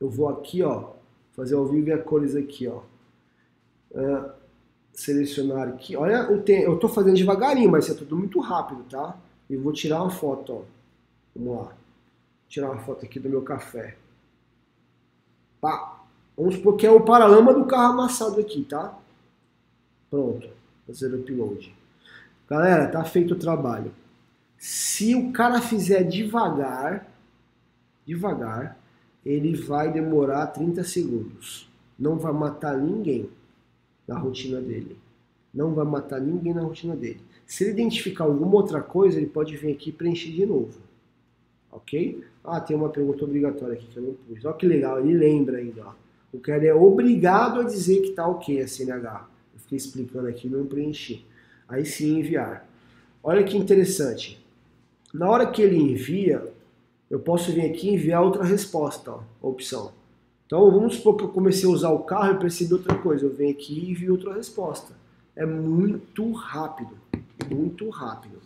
Eu vou aqui, ó, fazer ao vivo e a cores aqui, ó. Uh, selecionar aqui. Olha, eu estou fazendo devagarinho, mas é tudo muito rápido, tá? E vou tirar uma foto, ó. Vamos lá. Tirar uma foto aqui do meu café. Pá. Vamos supor que é o paralama do carro amassado aqui, tá? Pronto. Fazer o upload. Galera, tá feito o trabalho. Se o cara fizer devagar, devagar, ele vai demorar 30 segundos. Não vai matar ninguém na rotina dele. Não vai matar ninguém na rotina dele. Se ele identificar alguma outra coisa, ele pode vir aqui preencher de novo. Ok? Ah, tem uma pergunta obrigatória aqui que eu não pus. Olha que legal, ele lembra ainda. Ó. O cara é obrigado a dizer que está ok a CNH. Eu fiquei explicando aqui, não preenchi. Aí sim enviar. Olha que interessante. Na hora que ele envia, eu posso vir aqui e enviar outra resposta, ó, opção. Então vamos supor que eu comecei a usar o carro e percebi outra coisa. Eu venho aqui e envio outra resposta. É muito rápido, muito rápido.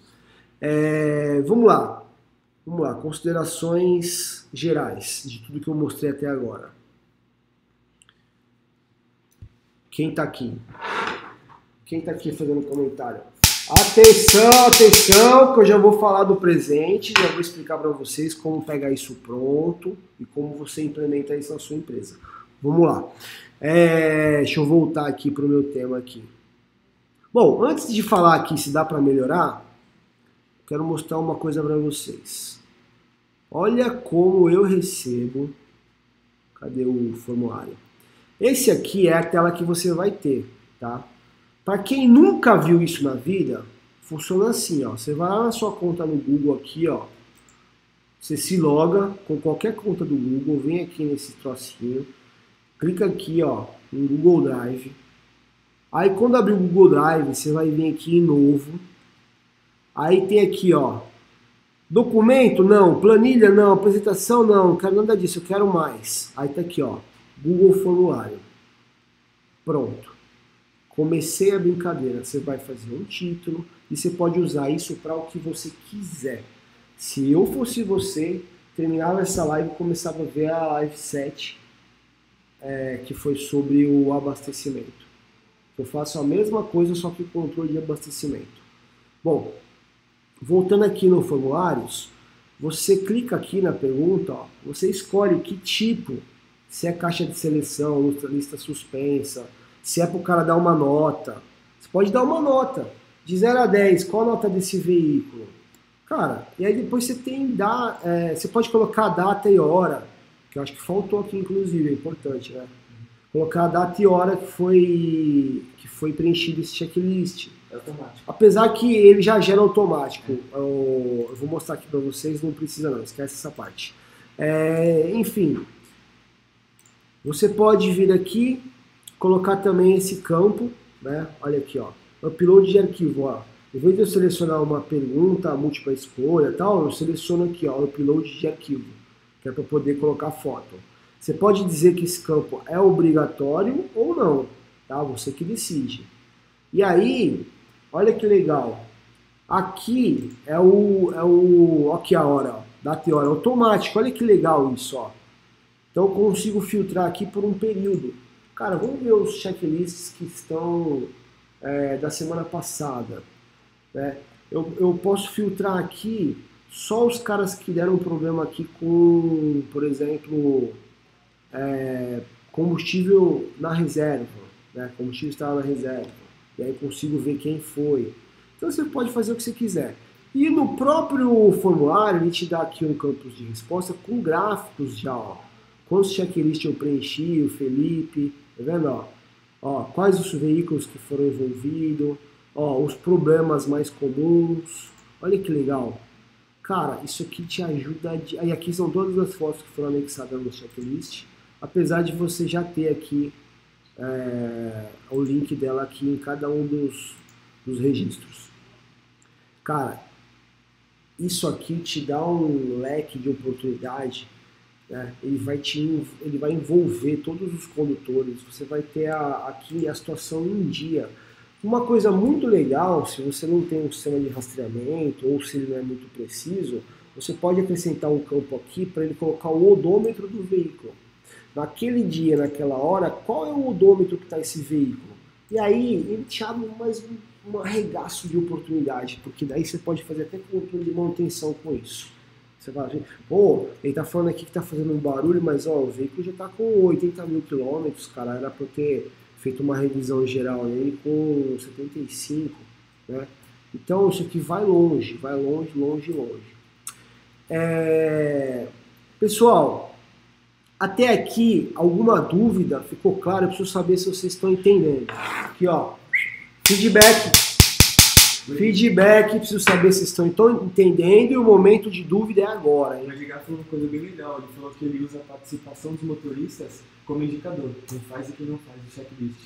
É, vamos lá, vamos lá. Considerações gerais de tudo que eu mostrei até agora. Quem está aqui? Quem está aqui fazendo comentário? Atenção, atenção, que eu já vou falar do presente, já vou explicar para vocês como pegar isso pronto e como você implementa isso na sua empresa. Vamos lá. É, deixa eu voltar aqui para o meu tema aqui. Bom, antes de falar aqui se dá para melhorar, quero mostrar uma coisa para vocês. Olha como eu recebo. Cadê o formulário? Esse aqui é a tela que você vai ter, tá? Para quem nunca viu isso na vida, funciona assim, ó. Você vai lá na sua conta no Google aqui, ó. Você se loga com qualquer conta do Google, vem aqui nesse trocinho, clica aqui, ó, em Google Drive. Aí quando abrir o Google Drive, você vai vir aqui em novo. Aí tem aqui, ó, documento não, planilha não, apresentação não, não quero nada disso, eu quero mais. Aí tá aqui, ó, Google Formulário. Pronto. Comecei a brincadeira. Você vai fazer um título e você pode usar isso para o que você quiser. Se eu fosse você, terminava essa live e começava a ver a live 7, é, que foi sobre o abastecimento. Eu faço a mesma coisa, só que controle de abastecimento. Bom, voltando aqui no formulários, você clica aqui na pergunta, ó, você escolhe que tipo, se é caixa de seleção, lista suspensa, se é para o cara dar uma nota. Você pode dar uma nota. De 0 a 10, qual a nota desse veículo? Cara, e aí depois você tem da, é, você pode colocar data e hora, que eu acho que faltou aqui inclusive, é importante, né? Colocar a data e hora que foi que foi preenchido esse checklist. É automático. Apesar que ele já gera automático. Eu, eu vou mostrar aqui para vocês, não precisa não, esquece essa parte. É, enfim, você pode vir aqui, colocar também esse campo, né? Olha aqui, ó, upload de arquivo, ó. Em vez de eu selecionar uma pergunta, múltipla escolha tal, eu seleciono aqui, ó, upload de arquivo, que é para poder colocar foto. Você pode dizer que esse campo é obrigatório ou não, tá? Você que decide. E aí, olha que legal. Aqui é o, é o, aqui a hora, ó, data hora automático. Olha que legal isso, ó. Então eu consigo filtrar aqui por um período. Cara, vamos ver os checklists que estão é, da semana passada. Né? Eu, eu posso filtrar aqui só os caras que deram problema aqui com, por exemplo, é, combustível na reserva. Né? Combustível estava na reserva. E aí consigo ver quem foi. Então você pode fazer o que você quiser. E no próprio formulário ele te dá aqui um campo de resposta com gráficos já. Ó. Quantos checklists eu preenchi, o Felipe, tá vendo? Ó? Ó, quais os veículos que foram envolvidos, ó, os problemas mais comuns. Olha que legal. Cara, isso aqui te ajuda. A... Aí aqui são todas as fotos que foram anexadas no checklist. Apesar de você já ter aqui é, o link dela aqui em cada um dos, dos registros. Cara, isso aqui te dá um leque de oportunidade né? ele, vai te, ele vai envolver todos os condutores, você vai ter a, aqui a situação em dia. Uma coisa muito legal, se você não tem um sistema de rastreamento ou se ele não é muito preciso, você pode acrescentar um campo aqui para ele colocar o odômetro do veículo. Naquele dia, naquela hora, qual é o odômetro que está esse veículo? E aí ele te abre mais um, um arregaço de oportunidade, porque daí você pode fazer até controle de manutenção com isso. Você fala assim, pô, ele tá falando aqui que tá fazendo um barulho, mas ó, o veículo já tá com 80 mil quilômetros, cara, era pra ter feito uma revisão geral nele com 75, né? Então isso aqui vai longe, vai longe, longe, longe. É... Pessoal, até aqui, alguma dúvida? Ficou claro? Eu preciso saber se vocês estão entendendo. Aqui, ó, feedback Feedback, preciso saber se estão entendendo e o momento de dúvida é agora. Hein? O Edgar falou uma coisa bem legal, ele falou que ele usa a participação dos motoristas como indicador, quem faz e quem não faz o checklist.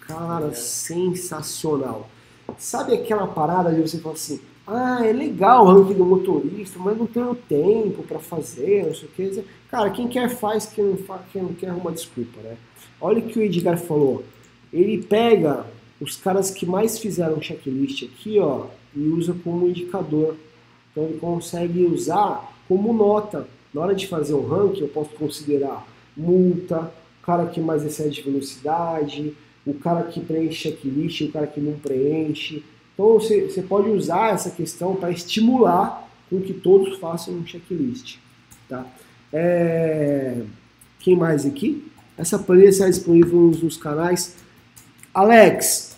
Cara, é. sensacional. Sabe aquela parada de você falar assim, ah, é legal o ranking do motorista, mas não tenho tempo para fazer, não sei o que. Cara, quem quer faz, quem não, faz, quem não quer arruma desculpa, né? Olha o que o Edgar falou. Ele pega os caras que mais fizeram checklist aqui, ó, e usa como indicador. Então ele consegue usar como nota. Na hora de fazer um ranking, eu posso considerar multa, o cara que mais excede velocidade, o cara que preenche checklist, o cara que não preenche. Então você, você pode usar essa questão para estimular com que todos façam um checklist. Tá? É... Quem mais aqui? Essa planilha está disponível nos, nos canais. Alex,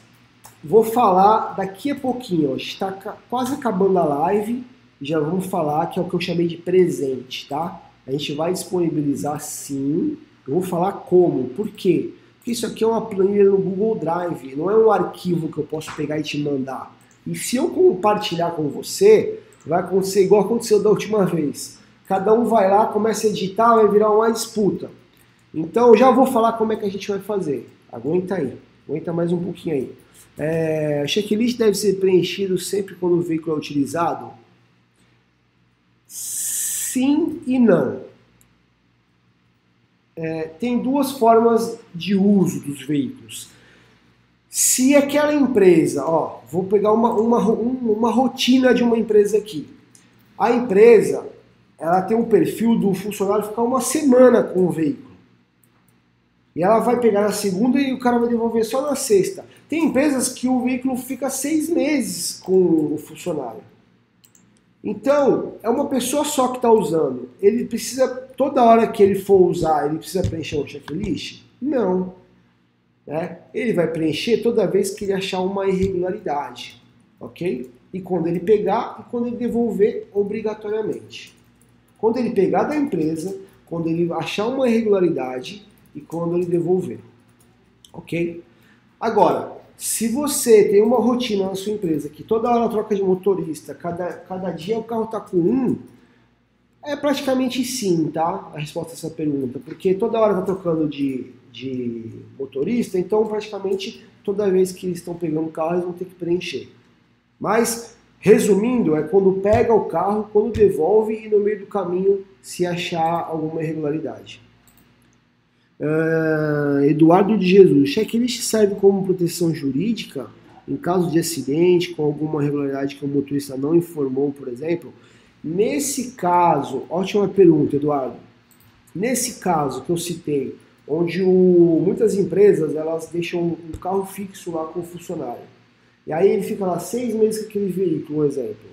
Vou falar daqui a pouquinho, ó, está quase acabando a live, já vamos falar que é o que eu chamei de presente, tá? A gente vai disponibilizar sim, eu vou falar como, por quê? Porque isso aqui é uma planilha no Google Drive, não é um arquivo que eu posso pegar e te mandar. E se eu compartilhar com você, vai acontecer igual aconteceu da última vez. Cada um vai lá, começa a editar, vai virar uma disputa. Então já vou falar como é que a gente vai fazer. Aguenta aí, aguenta mais um pouquinho aí. É, checklist deve ser preenchido sempre quando o veículo é utilizado? Sim e não. É, tem duas formas de uso dos veículos. Se aquela empresa, ó, vou pegar uma, uma, uma rotina de uma empresa aqui. A empresa, ela tem um perfil do funcionário ficar uma semana com o veículo. E ela vai pegar na segunda e o cara vai devolver só na sexta. Tem empresas que o veículo fica seis meses com o funcionário. Então, é uma pessoa só que está usando. Ele precisa, toda hora que ele for usar, ele precisa preencher um checklist? Não. Né? Ele vai preencher toda vez que ele achar uma irregularidade. Ok? e quando ele pegar e quando ele devolver obrigatoriamente. Quando ele pegar da empresa, quando ele achar uma irregularidade e quando ele devolver. Ok? Agora, se você tem uma rotina na sua empresa que toda hora troca de motorista, cada, cada dia o carro está com um, é praticamente sim, tá? A resposta a essa pergunta. Porque toda hora está trocando de, de motorista, então praticamente toda vez que eles estão pegando o carro, eles vão ter que preencher. Mas, resumindo, é quando pega o carro, quando devolve e no meio do caminho se achar alguma irregularidade. Uh, Eduardo de Jesus, checklist serve como proteção jurídica em caso de acidente com alguma irregularidade que o motorista não informou, por exemplo? Nesse caso, ótima pergunta, Eduardo. Nesse caso que eu citei, onde o, muitas empresas elas deixam um carro fixo lá com o funcionário, e aí ele fica lá seis meses com aquele veículo, um exemplo.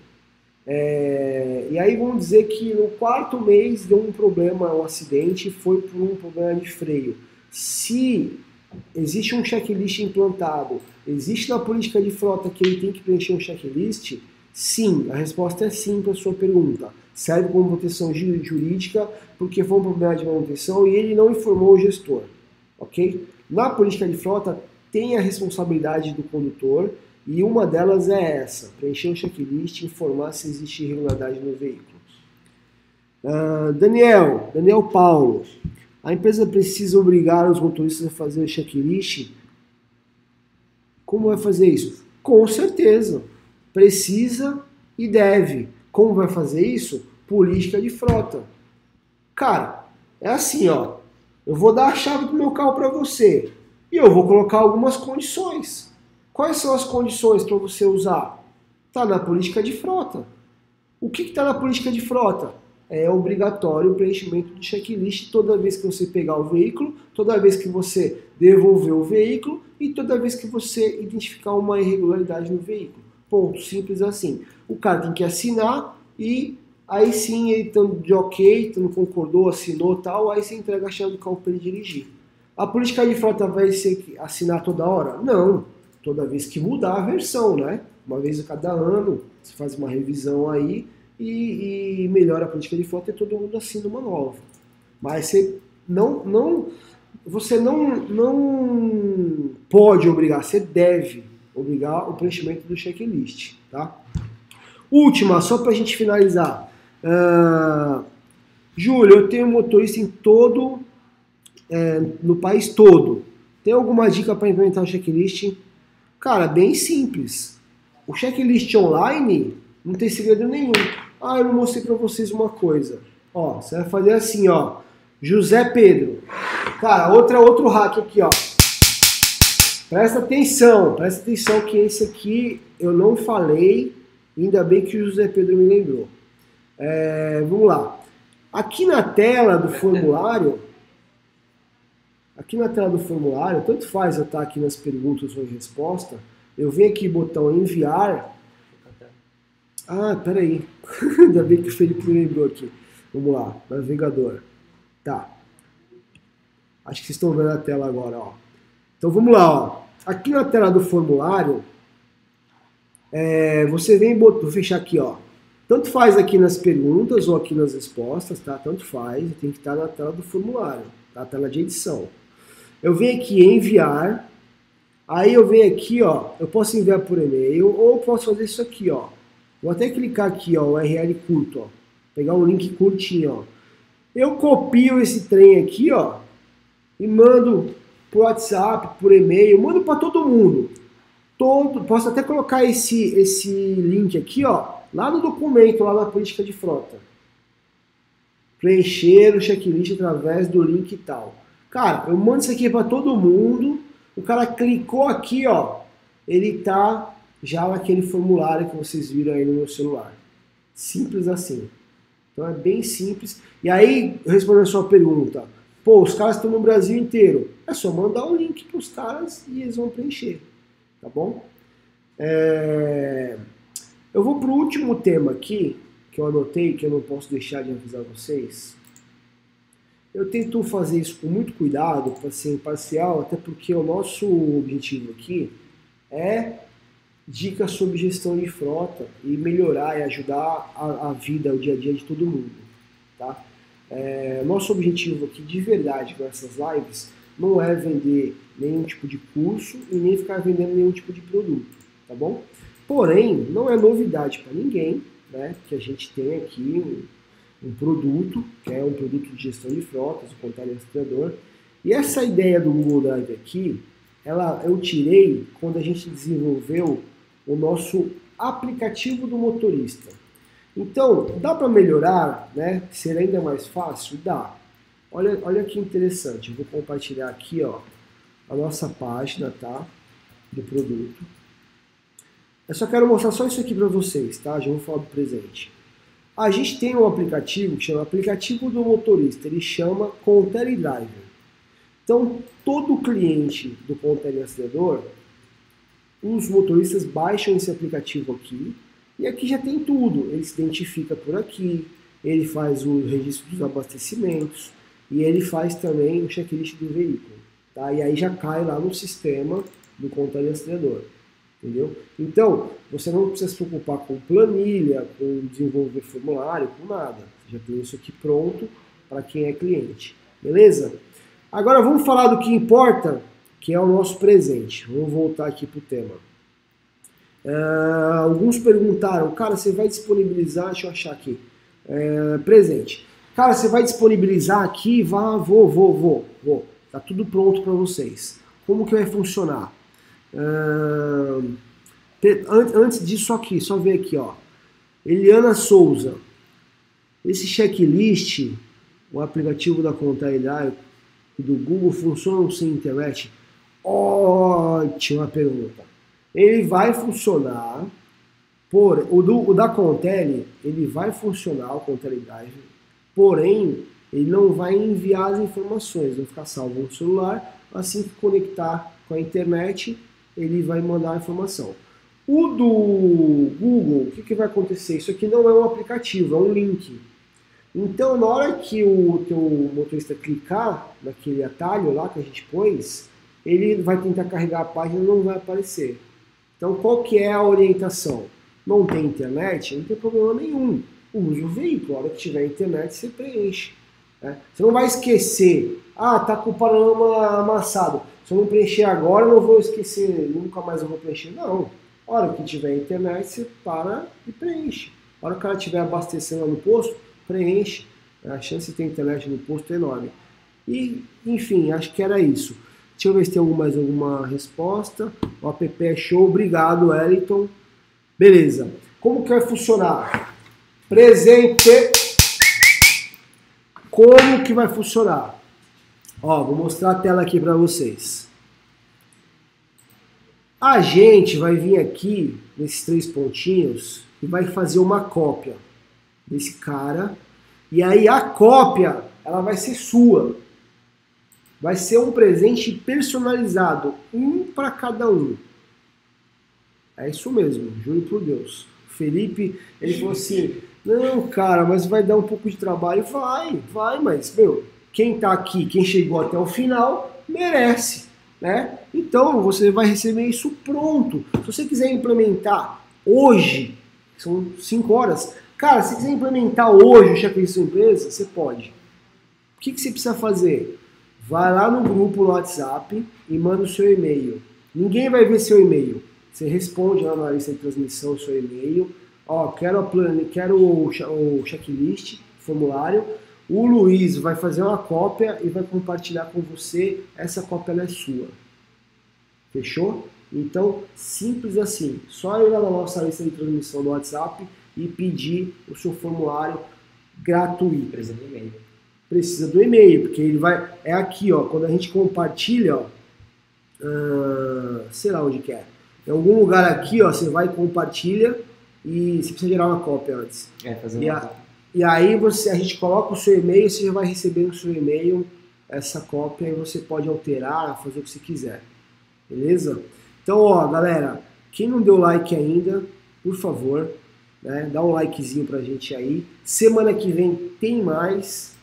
É, e aí vamos dizer que no quarto mês deu um problema, um acidente, foi por um problema de freio. Se existe um checklist implantado, existe na política de frota que ele tem que preencher um checklist, sim, a resposta é sim para a sua pergunta. Serve como proteção jurídica porque foi um problema de manutenção e ele não informou o gestor, ok? Na política de frota tem a responsabilidade do condutor e uma delas é essa: preencher o checklist e informar se existe irregularidade no veículo. Uh, Daniel, Daniel Paulo, a empresa precisa obrigar os motoristas a fazer o checklist? Como vai fazer isso? Com certeza. Precisa e deve. Como vai fazer isso? Política de frota. Cara, é assim, ó. Eu vou dar a chave do meu carro para você e eu vou colocar algumas condições. Quais são as condições para você usar? Está na política de frota. O que está na política de frota? É obrigatório o preenchimento do checklist toda vez que você pegar o veículo, toda vez que você devolver o veículo e toda vez que você identificar uma irregularidade no veículo. Ponto. Simples assim. O cara tem que assinar e aí sim ele estando de ok, estando concordou, assinou tal, aí você entrega a chave do carro para ele dirigir. A política de frota vai ser assinar toda hora? Não toda vez que mudar a versão, né? Uma vez a cada ano, você faz uma revisão aí e, e melhora a política de frota e todo mundo assina uma nova. Mas você não, não, você não, não pode obrigar, você deve obrigar o preenchimento do checklist, tá? Última, só para a gente finalizar. Uh, Júlio, eu tenho motorista em todo, é, no país todo. Tem alguma dica para implementar o checklist? Cara, bem simples. O checklist online não tem segredo nenhum. Ah, eu mostrei para vocês uma coisa. Ó, você vai fazer assim, ó. José Pedro. Cara, outra outro hack aqui, ó. Presta atenção, presta atenção que esse aqui eu não falei, ainda bem que o José Pedro me lembrou. É, vamos lá. Aqui na tela do formulário, Aqui na tela do formulário, tanto faz eu estar aqui nas perguntas ou resposta, eu venho aqui botão enviar. Ah, peraí. (laughs) Ainda bem que o Felipe lembrou aqui. Vamos lá, navegador. Tá. Acho que vocês estão vendo a tela agora, ó. Então vamos lá, ó. Aqui na tela do formulário, é, você vem botar, vou fechar aqui, ó. Tanto faz aqui nas perguntas ou aqui nas respostas, tá? Tanto faz, tem que estar na tela do formulário, tá? Tela de edição. Eu venho aqui em enviar, aí eu venho aqui, ó, eu posso enviar por e-mail ou posso fazer isso aqui, ó. Vou até clicar aqui, ó, URL curto, ó. Pegar um link curtinho, ó. Eu copio esse trem aqui, ó, e mando por WhatsApp, por e-mail, mando para todo mundo. Todo, posso até colocar esse esse link aqui, ó, lá no documento, lá na política de frota. Preencher o checklist através do link e tal. Cara, eu mando isso aqui para todo mundo. O cara clicou aqui, ó. Ele tá já naquele formulário que vocês viram aí no meu celular. Simples assim. Então é bem simples. E aí, respondendo a sua pergunta, pô, os caras estão no Brasil inteiro. É só mandar o um link para os caras e eles vão preencher. Tá bom? É... Eu vou para o último tema aqui, que eu anotei, que eu não posso deixar de avisar vocês. Eu tento fazer isso com muito cuidado, para ser imparcial, até porque o nosso objetivo aqui é dicas sobre gestão de frota e melhorar e ajudar a, a vida, o dia a dia de todo mundo. Tá? É, nosso objetivo aqui de verdade com essas lives não é vender nenhum tipo de curso e nem ficar vendendo nenhum tipo de produto, tá bom? Porém, não é novidade para ninguém, né, que a gente tem aqui um, produto, que é um produto de gestão de frotas, o Container Rastreador, e essa ideia do Google Drive aqui, ela eu tirei quando a gente desenvolveu o nosso aplicativo do motorista. Então, dá para melhorar, né? Ser ainda mais fácil? Dá. Olha, olha que interessante. Eu vou compartilhar aqui, ó, a nossa página, tá? Do produto. Eu só quero mostrar só isso aqui para vocês, tá? Já vou falar do presente. A gente tem um aplicativo que chama Aplicativo do Motorista. Ele chama Contele Driver. Então, todo cliente do Contele Acelerador, os motoristas baixam esse aplicativo aqui e aqui já tem tudo. Ele se identifica por aqui, ele faz o registro dos abastecimentos e ele faz também o checklist do veículo. Tá? E aí já cai lá no sistema do controle rastreador. Entendeu? Então, você não precisa se preocupar com planilha, com desenvolver formulário, com nada. Você já tem isso aqui pronto para quem é cliente. Beleza? Agora vamos falar do que importa, que é o nosso presente. Vamos voltar aqui para o tema. Uh, alguns perguntaram, cara, você vai disponibilizar, deixa eu achar aqui, uh, presente. Cara, você vai disponibilizar aqui, vá, vou, vou, vou, vou. Tá tudo pronto para vocês. Como que vai funcionar? Antes disso aqui, só ver aqui, ó. Eliana Souza. Esse checklist, o aplicativo da contabilidade do Google funciona sem internet? Ótima pergunta. Ele vai funcionar, por, o, do, o da Contele, ele vai funcionar, o Drive, porém, ele não vai enviar as informações, vai ficar salvo no celular, assim que conectar com a internet, ele vai mandar a informação. O do Google, o que, que vai acontecer? Isso aqui não é um aplicativo, é um link. Então, na hora que o teu motorista clicar naquele atalho lá que a gente pôs, ele vai tentar carregar a página e não vai aparecer. Então, qual que é a orientação? Não tem internet? Não tem problema nenhum. Use o veículo. A hora que tiver internet, você preenche. Né? Você não vai esquecer. Ah, tá com o panorama amassado. Se eu não preencher agora, eu não vou esquecer. Nunca mais eu vou preencher. Não. Hora que tiver internet, você para e preenche. Hora que ela estiver abastecendo no posto, preenche. A chance de ter internet no posto é enorme. E, enfim, acho que era isso. Deixa eu ver se tem mais alguma resposta. O app é show. Obrigado, Wellington. Beleza. Como que vai funcionar? Presente. Como que vai funcionar? Ó, vou mostrar a tela aqui para vocês. A gente vai vir aqui nesses três pontinhos e vai fazer uma cópia desse cara. E aí a cópia, ela vai ser sua. Vai ser um presente personalizado, um para cada um. É isso mesmo, juro por Deus. Felipe, ele falou assim: não, cara, mas vai dar um pouco de trabalho. Vai, vai, mas, meu, quem tá aqui, quem chegou até o final, merece, né? Então você vai receber isso pronto. Se você quiser implementar hoje, são 5 horas, cara, se quiser implementar hoje o checklist da sua empresa, você pode. O que, que você precisa fazer? Vai lá no grupo no WhatsApp e manda o seu e-mail. Ninguém vai ver seu e-mail. Você responde lá na lista de transmissão o seu e-mail. Ó, quero, a plan... quero o, o checklist, formulário. O Luiz vai fazer uma cópia e vai compartilhar com você. Essa cópia é sua. Fechou? Então, simples assim. Só ir lá na nossa lista de transmissão do WhatsApp e pedir o seu formulário gratuito. Precisa do e-mail precisa do e-mail, porque ele vai. É aqui, ó, quando a gente compartilha, ó, uh, sei lá onde que é. Em algum lugar aqui, ó, você vai e compartilha e você precisa gerar uma cópia antes. É, fazer e, a, e aí você, a gente coloca o seu e-mail, você já vai receber no seu e-mail essa cópia e você pode alterar, fazer o que você quiser. Beleza? Então, ó, galera, quem não deu like ainda, por favor, né, dá um likezinho pra gente aí. Semana que vem tem mais.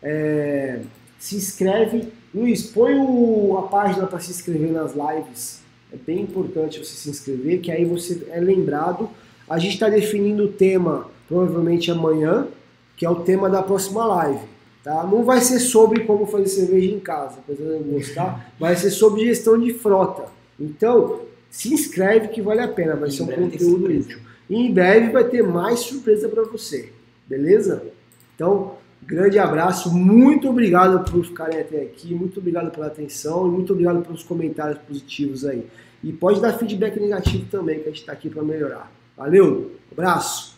É, se inscreve. Luiz, põe o, a página para se inscrever nas lives É bem importante você se inscrever, que aí você é lembrado. A gente está definindo o tema provavelmente amanhã, que é o tema da próxima live. Tá? Não vai ser sobre como fazer cerveja em casa, apesar de gostar, vai ser sobre gestão de frota. Então, se inscreve que vale a pena, vai em ser um conteúdo útil. E em breve vai ter mais surpresa para você, beleza? Então, grande abraço, muito obrigado por ficarem até aqui, muito obrigado pela atenção e muito obrigado pelos comentários positivos aí. E pode dar feedback negativo também, que a gente está aqui para melhorar. Valeu, abraço!